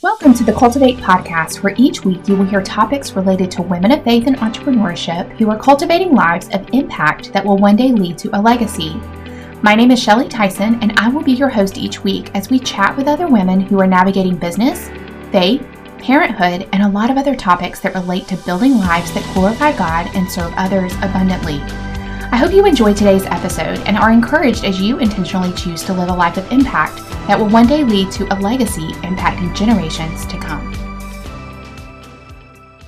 Welcome to the Cultivate podcast, where each week you will hear topics related to women of faith and entrepreneurship who are cultivating lives of impact that will one day lead to a legacy. My name is Shelly Tyson, and I will be your host each week as we chat with other women who are navigating business, faith, parenthood, and a lot of other topics that relate to building lives that glorify God and serve others abundantly. I hope you enjoyed today's episode and are encouraged as you intentionally choose to live a life of impact that will one day lead to a legacy impacting generations to come.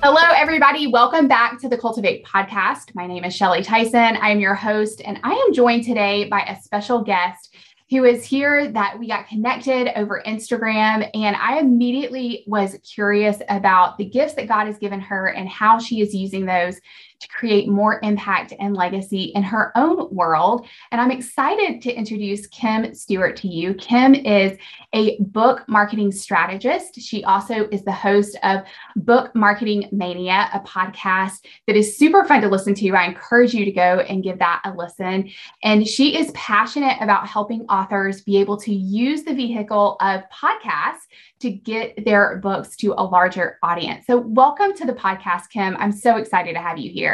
Hello, everybody. Welcome back to the Cultivate podcast. My name is Shelly Tyson. I am your host, and I am joined today by a special guest who is here that we got connected over Instagram. And I immediately was curious about the gifts that God has given her and how she is using those to create more impact and legacy in her own world. And I'm excited to introduce Kim Stewart to you. Kim is a book marketing strategist. She also is the host of Book Marketing Mania, a podcast that is super fun to listen to. I encourage you to go and give that a listen. And she is passionate about helping authors be able to use the vehicle of podcasts to get their books to a larger audience. So, welcome to the podcast, Kim. I'm so excited to have you here.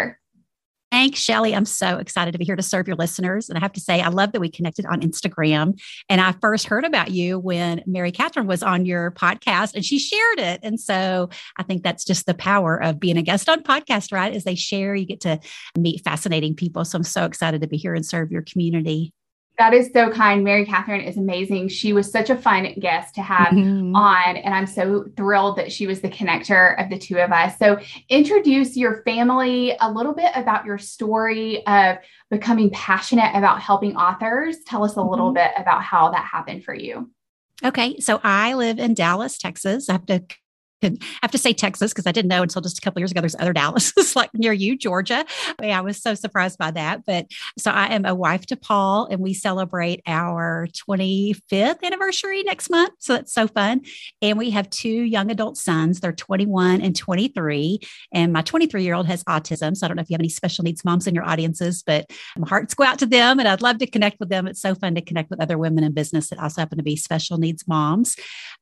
Thanks, Shelly. I'm so excited to be here to serve your listeners. And I have to say, I love that we connected on Instagram. And I first heard about you when Mary Catherine was on your podcast and she shared it. And so I think that's just the power of being a guest on podcast, right? As they share, you get to meet fascinating people. So I'm so excited to be here and serve your community. That is so kind. Mary Catherine is amazing. She was such a fun guest to have mm-hmm. on, and I'm so thrilled that she was the connector of the two of us. So, introduce your family a little bit about your story of becoming passionate about helping authors. Tell us a little mm-hmm. bit about how that happened for you. Okay, so I live in Dallas, Texas. I have to I have to say Texas because I didn't know until just a couple years ago there's other Dallases like near you, Georgia. I was so surprised by that. But so I am a wife to Paul, and we celebrate our 25th anniversary next month. So that's so fun. And we have two young adult sons. They're 21 and 23. And my 23 year old has autism. So I don't know if you have any special needs moms in your audiences, but my hearts go out to them, and I'd love to connect with them. It's so fun to connect with other women in business that also happen to be special needs moms.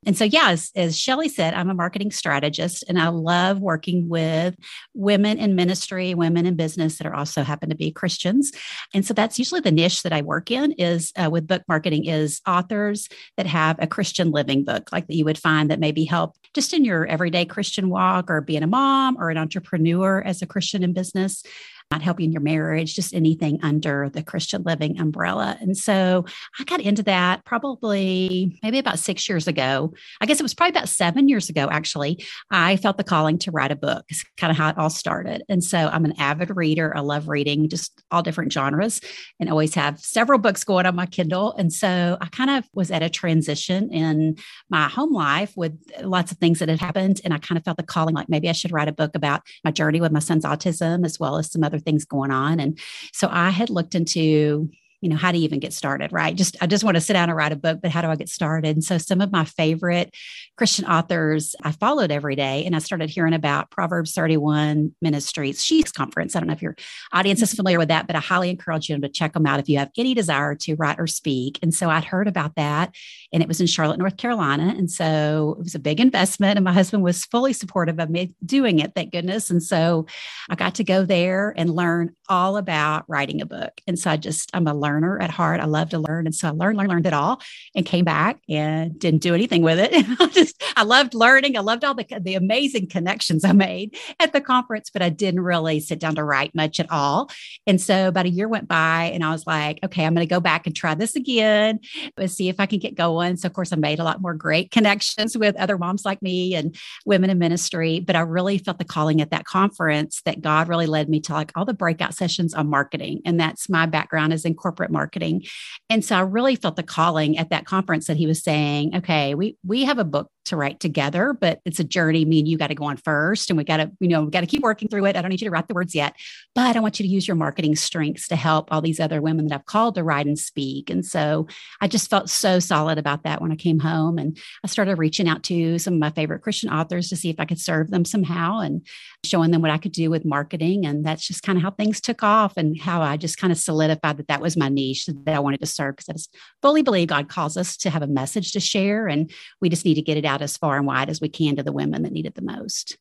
And so, yeah, as, as Shelly said, I'm a marketing marketing strategist, and I love working with women in ministry, women in business that are also happen to be Christians. And so that's usually the niche that I work in is uh, with book marketing is authors that have a Christian living book, like that you would find that maybe help just in your everyday Christian walk or being a mom or an entrepreneur as a Christian in business not helping your marriage, just anything under the Christian living umbrella. And so I got into that probably maybe about six years ago. I guess it was probably about seven years ago, actually. I felt the calling to write a book. It's kind of how it all started. And so I'm an avid reader. I love reading just all different genres and always have several books going on my Kindle. And so I kind of was at a transition in my home life with lots of things that had happened. And I kind of felt the calling like maybe I should write a book about my journey with my son's autism as well as some other other things going on. And so I had looked into you know how do you even get started right? Just i just want to sit down and write a book but how do i get started? And so some of my favorite christian authors i followed every day and i started hearing about proverbs 31 ministries she's conference. I don't know if your audience is mm-hmm. familiar with that but i highly encourage you to check them out if you have any desire to write or speak. And so i'd heard about that and it was in charlotte north carolina. And so it was a big investment and my husband was fully supportive of me doing it thank goodness. And so i got to go there and learn all about writing a book. And so i just i'm a learner at heart. I love to learn. And so I learned, learned, learned it all and came back and didn't do anything with it. I just, I loved learning. I loved all the, the amazing connections I made at the conference, but I didn't really sit down to write much at all. And so about a year went by and I was like, okay, I'm going to go back and try this again. Let's see if I can get going. So of course I made a lot more great connections with other moms like me and women in ministry. But I really felt the calling at that conference that God really led me to like all the breakout sessions on marketing. And that's my background is in corporate corporate marketing. And so I really felt the calling at that conference that he was saying, okay, we we have a book to write together, but it's a journey. Me and you got to go on first, and we got to, you know, we got to keep working through it. I don't need you to write the words yet, but I want you to use your marketing strengths to help all these other women that I've called to write and speak. And so I just felt so solid about that when I came home, and I started reaching out to some of my favorite Christian authors to see if I could serve them somehow, and showing them what I could do with marketing. And that's just kind of how things took off, and how I just kind of solidified that that was my niche that I wanted to serve because I just fully believe God calls us to have a message to share, and we just need to get it out out as far and wide as we can to the women that need it the most.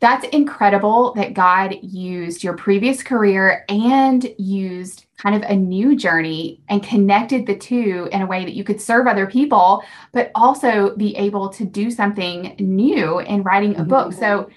That's incredible that God used your previous career and used kind of a new journey and connected the two in a way that you could serve other people, but also be able to do something new in writing a book. So mm-hmm.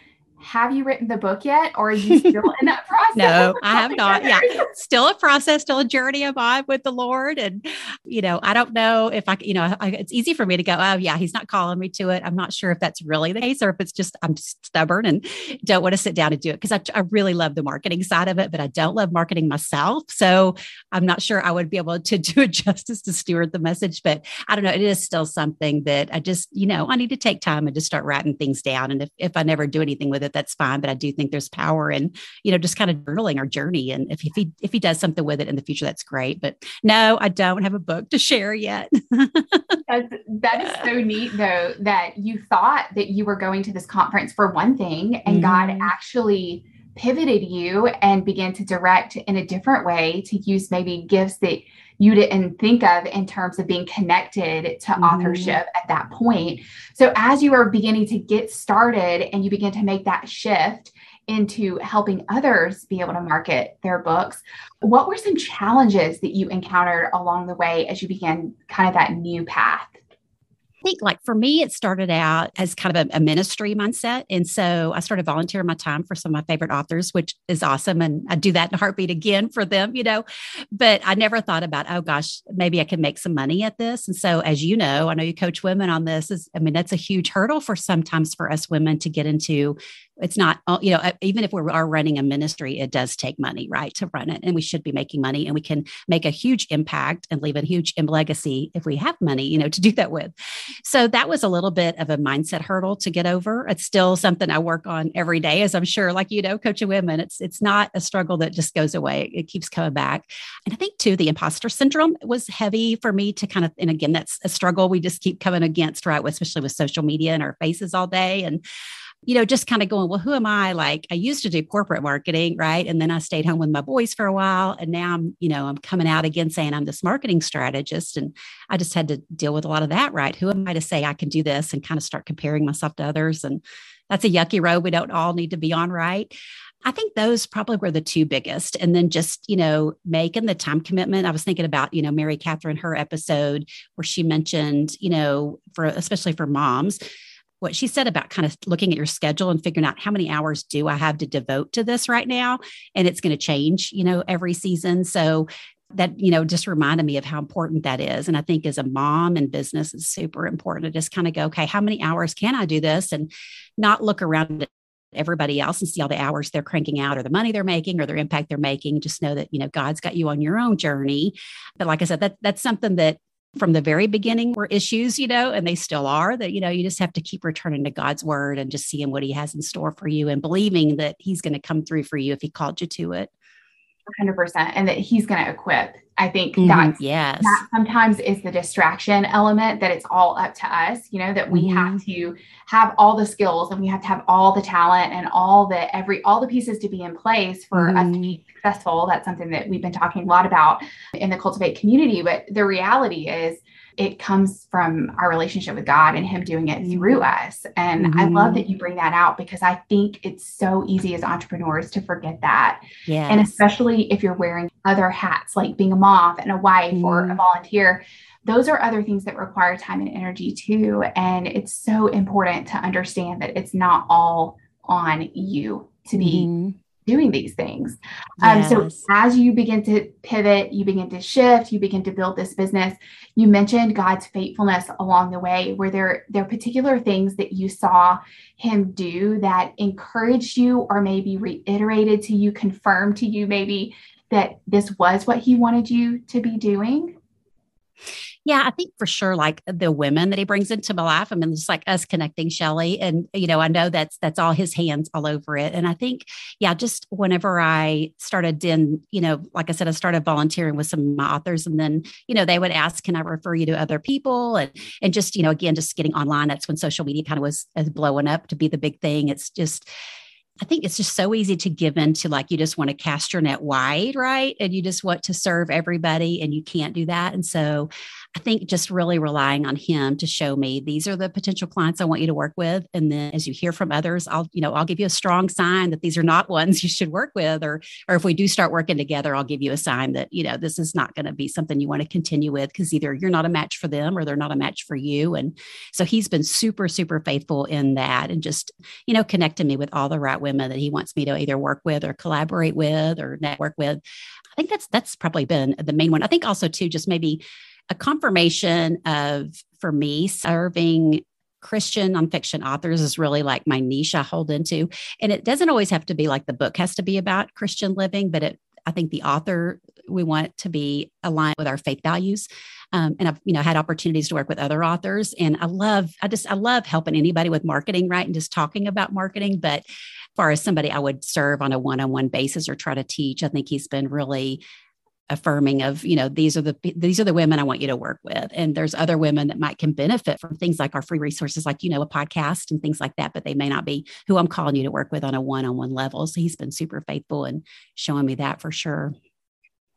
Have you written the book yet or are you still in that process? No i have not. yeah still a process still a journey of mine with the lord and you know i don't know if i you know I, it's easy for me to go oh yeah he's not calling me to it. I'm not sure if that's really the case or if it's just i'm stubborn and don't want to sit down and do it because I, I really love the marketing side of it but i don't love marketing myself so i'm not sure i would be able to do it justice to steward the message but i don't know it is still something that i just you know i need to take time and just start writing things down and if, if i never do anything with it that's fine. But I do think there's power in, you know, just kind of journaling our journey. And if, if he if he does something with it in the future, that's great. But no, I don't have a book to share yet. that's, that is so neat though, that you thought that you were going to this conference for one thing and mm-hmm. God actually pivoted you and began to direct in a different way to use maybe gifts that you didn't think of in terms of being connected to mm-hmm. authorship at that point. So as you are beginning to get started and you begin to make that shift into helping others be able to market their books, what were some challenges that you encountered along the way as you began kind of that new path? Think like for me, it started out as kind of a, a, ministry mindset. And so I started volunteering my time for some of my favorite authors, which is awesome. And I do that in heartbeat again for them, you know. But I never thought about, oh gosh, maybe I can make some money at this. And so, as you know, I know you coach women on this. Is I mean, that's a huge hurdle for sometimes for us women to get into it's not uh, you know even if we are running a ministry it does take money right to run it and we should be making money and we can make a huge impact and leave a huge legacy if we have money you know to do that with so that was a little bit of a mindset hurdle to get over. It's still something i work on every day as i'm sure like you know coaching women it's it's not a struggle that just goes away. It keeps coming back. And i think too the imposter syndrome was heavy for me to kind of and again that's a struggle we just keep coming against right especially with social media and our faces all day. And you know, just kind of going, well, who am I? Like I used to do corporate marketing, right? And then I stayed home with my boys for a while. And now I'm, you know, I'm coming out again saying I'm this marketing strategist. And I just had to deal with a lot of that, right? Who am I to say I can do this and kind of start comparing myself to others? And that's a yucky road we don't all need to be on, right? I think those probably were the two biggest. And then just, you know, making the time commitment. I was thinking about, you know, Mary Catherine, her episode where she mentioned, you know, for especially for moms, what she said about kind of looking at your schedule and figuring out how many hours do I have to devote to this right now. And it's going to change, you know, every season. So that, you know, just reminded me of how important that is. And I think as a mom in business, it's super important to just kind of go, okay, how many hours can I do this? And not look around at everybody else and see all the hours they're cranking out or the money they're making or their impact they're making just know that you know god's got you on your own journey but like i said that that's something that from the very beginning were issues, you know, and they still are that, you know, you just have to keep returning to God's word and just seeing what he has in store for you and believing that he's going to come through for you if he called you to it. 100% and that he's going to equip i think mm-hmm. that's yes that sometimes is the distraction element that it's all up to us you know that we mm-hmm. have to have all the skills and we have to have all the talent and all the every all the pieces to be in place for mm-hmm. us to be mm-hmm. successful that's something that we've been talking a lot about in the cultivate community but the reality is it comes from our relationship with God and Him doing it through mm-hmm. us. And mm-hmm. I love that you bring that out because I think it's so easy as entrepreneurs to forget that. Yes. And especially if you're wearing other hats, like being a mom and a wife mm-hmm. or a mm-hmm. volunteer, those are other things that require time and energy too. And it's so important to understand that it's not all on you to be mm-hmm doing these things. Yes. Um, so as you begin to pivot, you begin to shift, you begin to build this business. You mentioned God's faithfulness along the way. Were there there particular things that you saw Him do that encouraged you, or maybe reiterated to you, confirmed to you, maybe that this was what He wanted you to be doing? Yeah, I think for sure, like uh, the women that he brings into my life. I mean, just like us connecting Shelly, and you know, I know that's that's all his hands all over it. And I think, yeah, just whenever I started in, you know, like I said, I started volunteering with some of my authors, and then you know, they would ask, "Can I refer you to other people?" And and just you know, again, just getting online. That's when social media kind of was uh, blowing up to be the big thing. It's just I think it's just so easy to give into like you just want to cast your net wide, right? And you just want to serve everybody and you can't do that. And so I think just really relying on him to show me these are the potential clients I want you to work with. And then as you hear from others, I'll, you know, I'll give you a strong sign that these are not ones you should work with. Or or if we do start working together, I'll give you a sign that, you know, this is not going to be something you want to continue with because either you're not a match for them or they're not a match for you. And so he's been super, super faithful in that and just, you know, connecting me with all the right women that he wants me to either work with or collaborate with or network with. I think that's that's probably been the main one. I think also too, just maybe a confirmation of for me serving Christian nonfiction authors is really like my niche I hold into. And it doesn't always have to be like the book has to be about Christian living, but it I think the author we want to be aligned with our faith values. Um, and I've you know had opportunities to work with other authors, and I love I just I love helping anybody with marketing, right, and just talking about marketing. But as far as somebody I would serve on a one on one basis or try to teach, I think he's been really affirming of you know these are the these are the women i want you to work with and there's other women that might can benefit from things like our free resources like you know a podcast and things like that but they may not be who i'm calling you to work with on a one-on-one level so he's been super faithful and showing me that for sure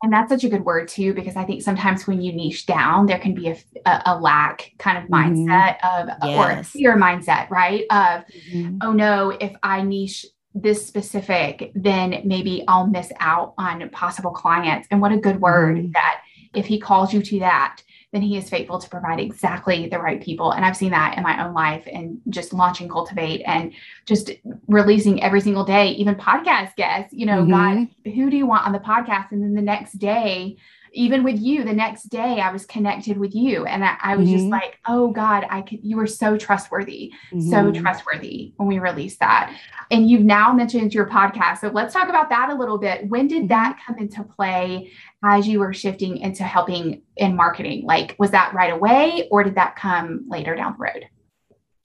and that's such a good word too because i think sometimes when you niche down there can be a, a, a lack kind of mm-hmm. mindset mm-hmm. of yes. or a fear mindset right of mm-hmm. oh no if i niche this specific, then maybe I'll miss out on possible clients. And what a good word mm-hmm. that if he calls you to that, then he is faithful to provide exactly the right people. And I've seen that in my own life and just launching Cultivate and just releasing every single day, even podcast guests, you know, mm-hmm. God, who do you want on the podcast? And then the next day, even with you the next day i was connected with you and i, I was mm-hmm. just like oh god i could you were so trustworthy mm-hmm. so trustworthy when we released that and you've now mentioned your podcast so let's talk about that a little bit when did that mm-hmm. come into play as you were shifting into helping in marketing like was that right away or did that come later down the road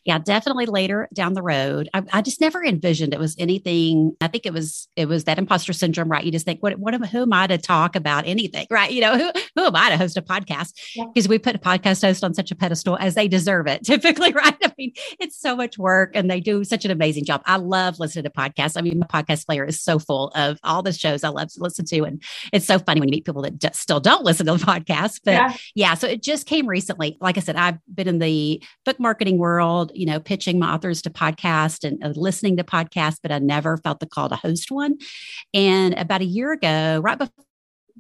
yeah, definitely later down the road. I, I, just never envisioned it was anything. I think it was it was that imposter syndrome, right? You just think, what what am who am I to talk about anything, right? You know, who who am I to host a podcast? Because yeah. we put a podcast host on such a pedestal as they deserve it, typically, right? I mean, it's so much work, and they do such an amazing job. I love listening to podcasts. I mean, my podcast player is so full of all the shows I love to listen to, and it's so funny when you meet people that just still don't listen to the podcast. But yeah. yeah, so it just came recently. Like I said, I've been in the book marketing world you know, pitching my authors to podcast and uh, listening to podcasts, but I never felt the call to host one. And about a year ago, right before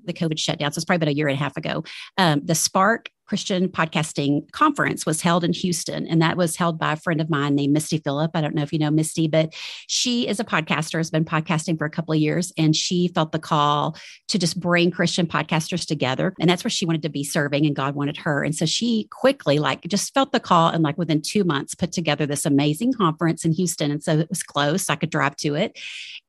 the COVID shutdown, so it's probably about a year and a half ago, um, the Spark Christian Podcasting Conference was held in Houston, and that was held by a friend of mine named Misty Phillip. I don't know if you know Misty, but she is a podcaster, has been podcasting for a couple of years, and she felt the call to just bring Christian podcasters together. And that's where she wanted to be serving, and God wanted her. And so she quickly, like, just felt the call, and like within two months, put together this amazing conference in Houston. And so it was close, so I could drive to it.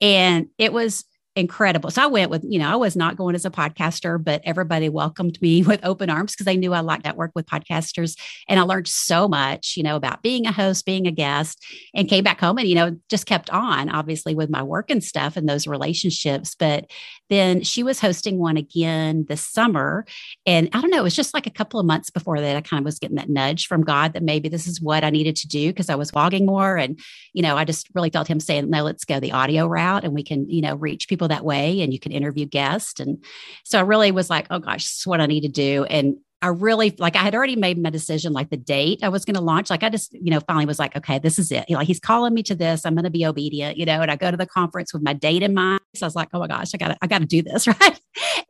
And it was incredible. So I went with, you know, I was not going as a podcaster, but everybody welcomed me with open arms because they knew I liked that work with podcasters. And I learned so much, you know, about being a host, being a guest, and came back home and, you know, just kept on, obviously, with my work and stuff and those relationships. But then she was hosting one again this summer. And I don't know, it was just like a couple of months before that, I kind of was getting that nudge from God that maybe this is what I needed to do because I was blogging more. And, you know, I just really felt Him saying, no, let's go the audio route and we can, you know, reach people that way and you can interview guests. And so I really was like, oh gosh, this is what I need to do. And I really like I had already made my decision, like the date I was going to launch. Like I just, you know, finally was like, okay, this is it. Like he's calling me to this. I'm going to be obedient, you know. And I go to the conference with my date in mind. So I was like, oh my gosh, I got to, I got to do this, right?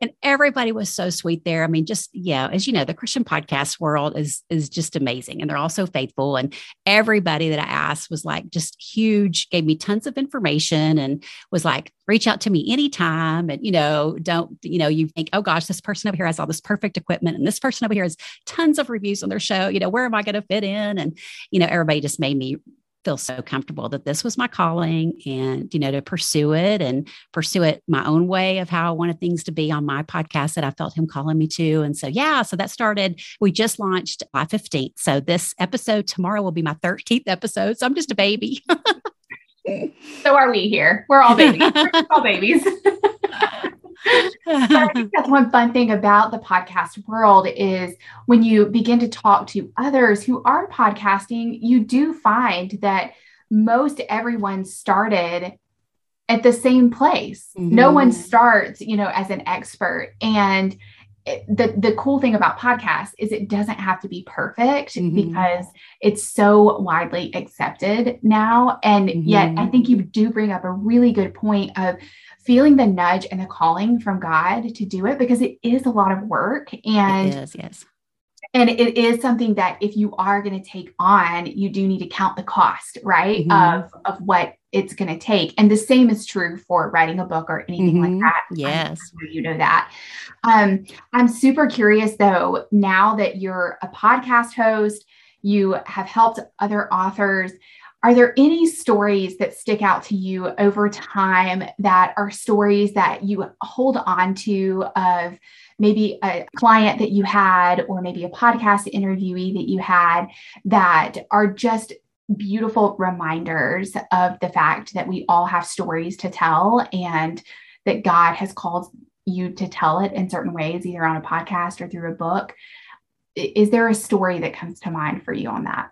And everybody was so sweet there. I mean, just yeah, as you know, the Christian podcast world is is just amazing, and they're all so faithful. And everybody that I asked was like just huge, gave me tons of information, and was like, reach out to me anytime. And, you know, don't, you know, you think, oh gosh, this person over here has all this perfect equipment and this person over here has tons of reviews on their show. You know, where am I going to fit in? And, you know, everybody just made me feel so comfortable that this was my calling and you know to pursue it and pursue it my own way of how I wanted things to be on my podcast that I felt him calling me to and so yeah so that started we just launched July 15th so this episode tomorrow will be my 13th episode so I'm just a baby so are we here. We're all babies. We're all babies. I think that's one fun thing about the podcast world is when you begin to talk to others who are podcasting, you do find that most everyone started at the same place. Mm-hmm. No one starts, you know, as an expert. And the the cool thing about podcasts is it doesn't have to be perfect mm-hmm. because it's so widely accepted now and mm-hmm. yet i think you do bring up a really good point of feeling the nudge and the calling from god to do it because it is a lot of work and yes yes and it is something that if you are going to take on you do need to count the cost right mm-hmm. of of what it's going to take. And the same is true for writing a book or anything mm-hmm. like that yes. sure you know that. Um, i'm super curious though now that you're a podcast host you have helped other authors are there any stories that stick out to you over time that are stories that you hold on to of maybe a client that you had or maybe a podcast interviewee that you had that are just beautiful reminders of the fact that we all have stories to tell and that God has called you to tell it in certain ways, either on a podcast or through a book. Is there a story that comes to mind for you on that?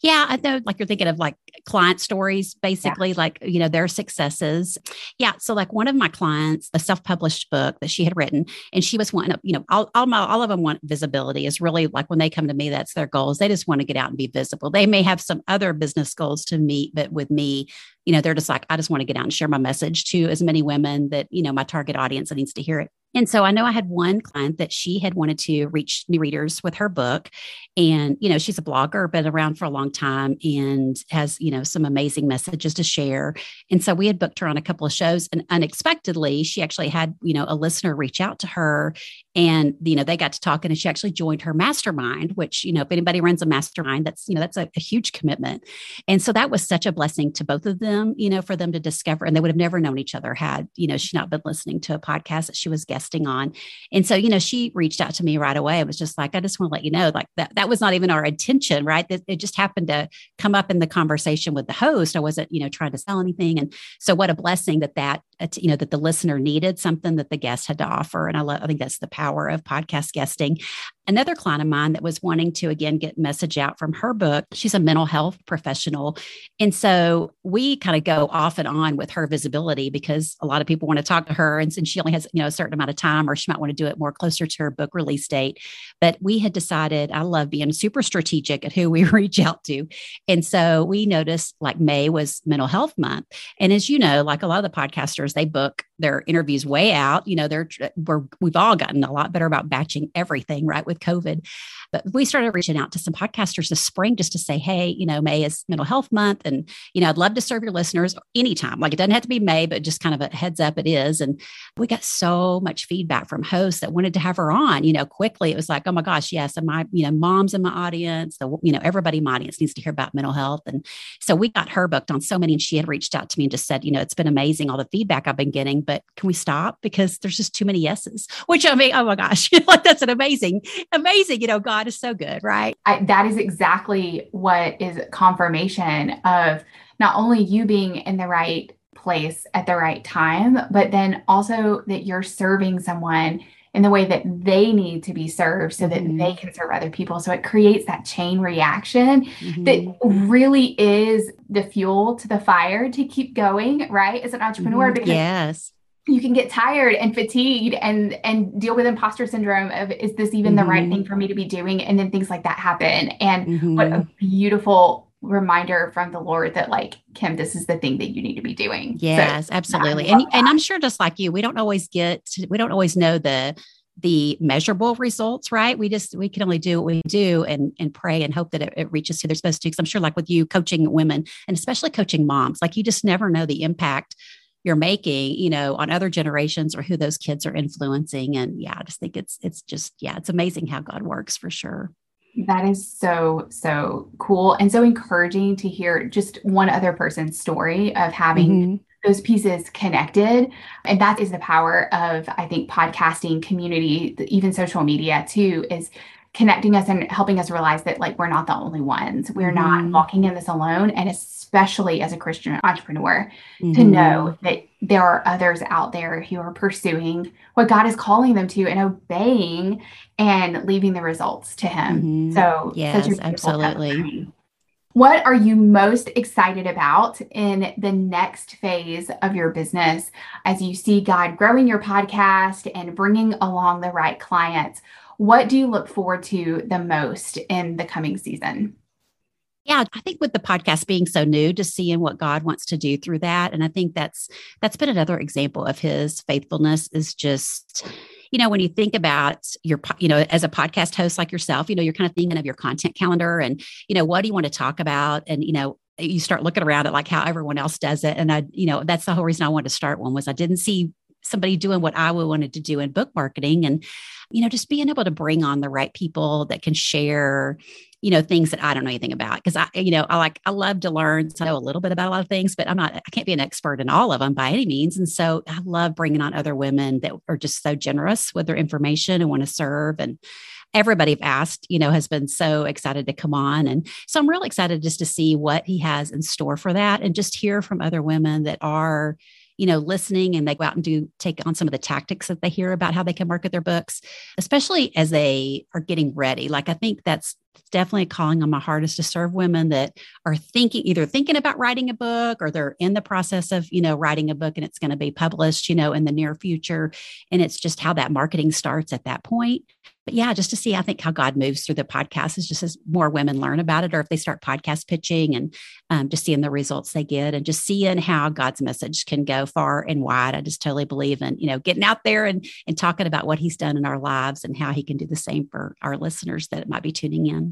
Yeah, I know like you're thinking of like client stories, basically, yeah. like, you know, their successes. Yeah. So, like one of my clients, a self published book that she had written, and she was wanting, you know, all, all, my, all of them want visibility, is really like when they come to me, that's their goals. They just want to get out and be visible. They may have some other business goals to meet, but with me, you know, they're just like, I just want to get out and share my message to as many women that, you know, my target audience that needs to hear it. And so I know I had one client that she had wanted to reach new readers with her book. And, you know, she's a blogger, been around for a long time and has, you know, some amazing messages to share. And so we had booked her on a couple of shows and unexpectedly, she actually had, you know, a listener reach out to her and, you know, they got to talking and she actually joined her mastermind, which, you know, if anybody runs a mastermind, that's, you know, that's a, a huge commitment. And so that was such a blessing to both of them, you know, for them to discover. And they would have never known each other had, you know, she not been listening to a podcast that she was guesting on. And so, you know, she reached out to me right away. It was just like, I just want to let you know, like that, that was not even our intention, right? It just happened to come up in the conversation with the host. I wasn't, you know, trying to sell anything. And so what a blessing that that, you know, that the listener needed something that the guest had to offer. And I, love, I think that's the power of podcast guesting another client of mine that was wanting to again get message out from her book she's a mental health professional and so we kind of go off and on with her visibility because a lot of people want to talk to her and since she only has you know a certain amount of time or she might want to do it more closer to her book release date but we had decided i love being super strategic at who we reach out to and so we noticed like may was mental health month and as you know like a lot of the podcasters they book their interviews way out you know they're we're, we've all gotten a lot better about batching everything right with COVID. But we started reaching out to some podcasters this spring just to say, hey, you know, May is mental health month. And, you know, I'd love to serve your listeners anytime. Like it doesn't have to be May, but just kind of a heads up it is. And we got so much feedback from hosts that wanted to have her on, you know, quickly. It was like, oh my gosh, yes. And my, you know, moms in my audience, the, you know, everybody in my audience needs to hear about mental health. And so we got her booked on so many. And she had reached out to me and just said, you know, it's been amazing, all the feedback I've been getting, but can we stop? Because there's just too many yeses, which I mean, oh my gosh, like that's an amazing, amazing. You know, God is so good, right? I, that is exactly what is confirmation of not only you being in the right place at the right time, but then also that you're serving someone in the way that they need to be served so that mm-hmm. they can serve other people. So it creates that chain reaction mm-hmm. that really is the fuel to the fire to keep going, right? As an entrepreneur, mm-hmm. because yes you can get tired and fatigued and and deal with imposter syndrome of is this even mm-hmm. the right mm-hmm. thing for me to be doing and then things like that happen and mm-hmm. what a beautiful reminder from the lord that like kim this is the thing that you need to be doing yes so, absolutely and, and i'm sure just like you we don't always get we don't always know the the measurable results, right? We just we can only do what we do and and pray and hope that it, it reaches who they're supposed to. Because I'm sure, like with you coaching women and especially coaching moms, like you just never know the impact you're making you know on other generations or who those kids are influencing and yeah i just think it's it's just yeah it's amazing how god works for sure that is so so cool and so encouraging to hear just one other person's story of having mm-hmm those pieces connected. And that is the power of, I think, podcasting community, even social media too, is connecting us and helping us realize that like we're not the only ones. We're mm-hmm. not walking in this alone. And especially as a Christian entrepreneur, mm-hmm. to know that there are others out there who are pursuing what God is calling them to and obeying and leaving the results to Him. Mm-hmm. So, yes, absolutely. What are you most excited about in the next phase of your business as you see God growing your podcast and bringing along the right clients? What do you look forward to the most in the coming season? Yeah, I think with the podcast being so new, to seeing what God wants to do through that, and I think that's that's been another example of His faithfulness. Is just you know, when you think about your, you know, as a podcast host like yourself, you know, you're kind of thinking of your content calendar and, you know, what do you want to talk about? And, you know, you start looking around at like how everyone else does it. And I, you know, that's the whole reason I wanted to start one was I didn't see somebody doing what I wanted to do in book marketing and, you know, just being able to bring on the right people that can share, you know, things that I don't know anything about. Cause I, you know, I like, I love to learn. So I know a little bit about a lot of things, but I'm not, I can't be an expert in all of them by any means. And so I love bringing on other women that are just so generous with their information and want to serve. And everybody I've asked, you know, has been so excited to come on. And so I'm really excited just to see what he has in store for that and just hear from other women that are, you know, listening and they go out and do take on some of the tactics that they hear about how they can market their books, especially as they are getting ready. Like I think that's definitely a calling on my heart is to serve women that are thinking either thinking about writing a book or they're in the process of, you know, writing a book and it's going to be published, you know, in the near future. And it's just how that marketing starts at that point but yeah, just to see, I think how God moves through the podcast is just as more women learn about it, or if they start podcast pitching and um, just seeing the results they get and just seeing how God's message can go far and wide. I just totally believe in, you know, getting out there and, and talking about what he's done in our lives and how he can do the same for our listeners that might be tuning in.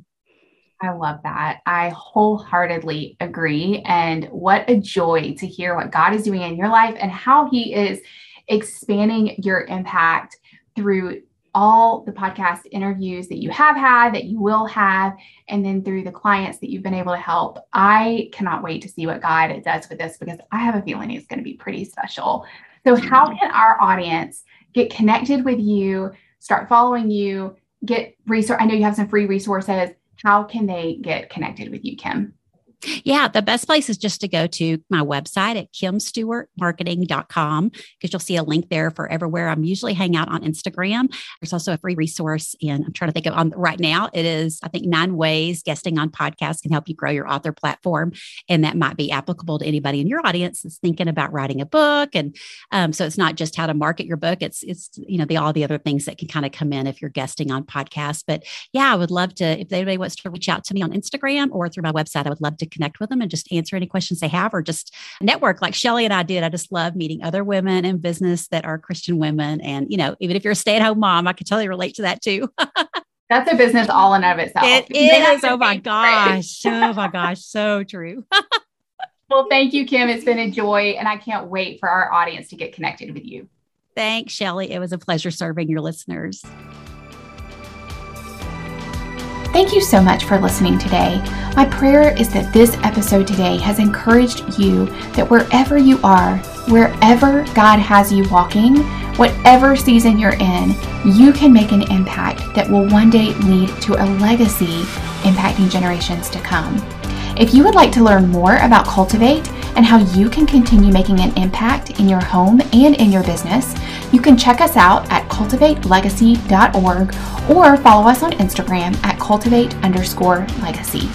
I love that. I wholeheartedly agree. And what a joy to hear what God is doing in your life and how he is expanding your impact through all the podcast interviews that you have had, that you will have, and then through the clients that you've been able to help. I cannot wait to see what God does with this because I have a feeling it's going to be pretty special. So, how mm-hmm. can our audience get connected with you, start following you, get resource? I know you have some free resources. How can they get connected with you, Kim? Yeah, the best place is just to go to my website at kimstewartmarketing.com because you'll see a link there for everywhere. I'm usually hang out on Instagram. There's also a free resource, and I'm trying to think of on right now. It is, I think, nine ways guesting on podcasts can help you grow your author platform, and that might be applicable to anybody in your audience that's thinking about writing a book. And um, so it's not just how to market your book; it's it's you know the all the other things that can kind of come in if you're guesting on podcasts. But yeah, I would love to if anybody wants to reach out to me on Instagram or through my website. I would love to connect with them and just answer any questions they have or just network like Shelly and I did. I just love meeting other women in business that are Christian women. And, you know, even if you're a stay at home mom, I can totally relate to that too. That's a business all in of itself. It is. Oh my gosh. oh my gosh. So true. well, thank you, Kim. It's been a joy. And I can't wait for our audience to get connected with you. Thanks, Shelly. It was a pleasure serving your listeners. Thank you so much for listening today. My prayer is that this episode today has encouraged you that wherever you are, wherever God has you walking, whatever season you're in, you can make an impact that will one day lead to a legacy impacting generations to come. If you would like to learn more about Cultivate and how you can continue making an impact in your home and in your business, you can check us out at cultivatelegacy.org or follow us on Instagram at cultivate underscore legacy.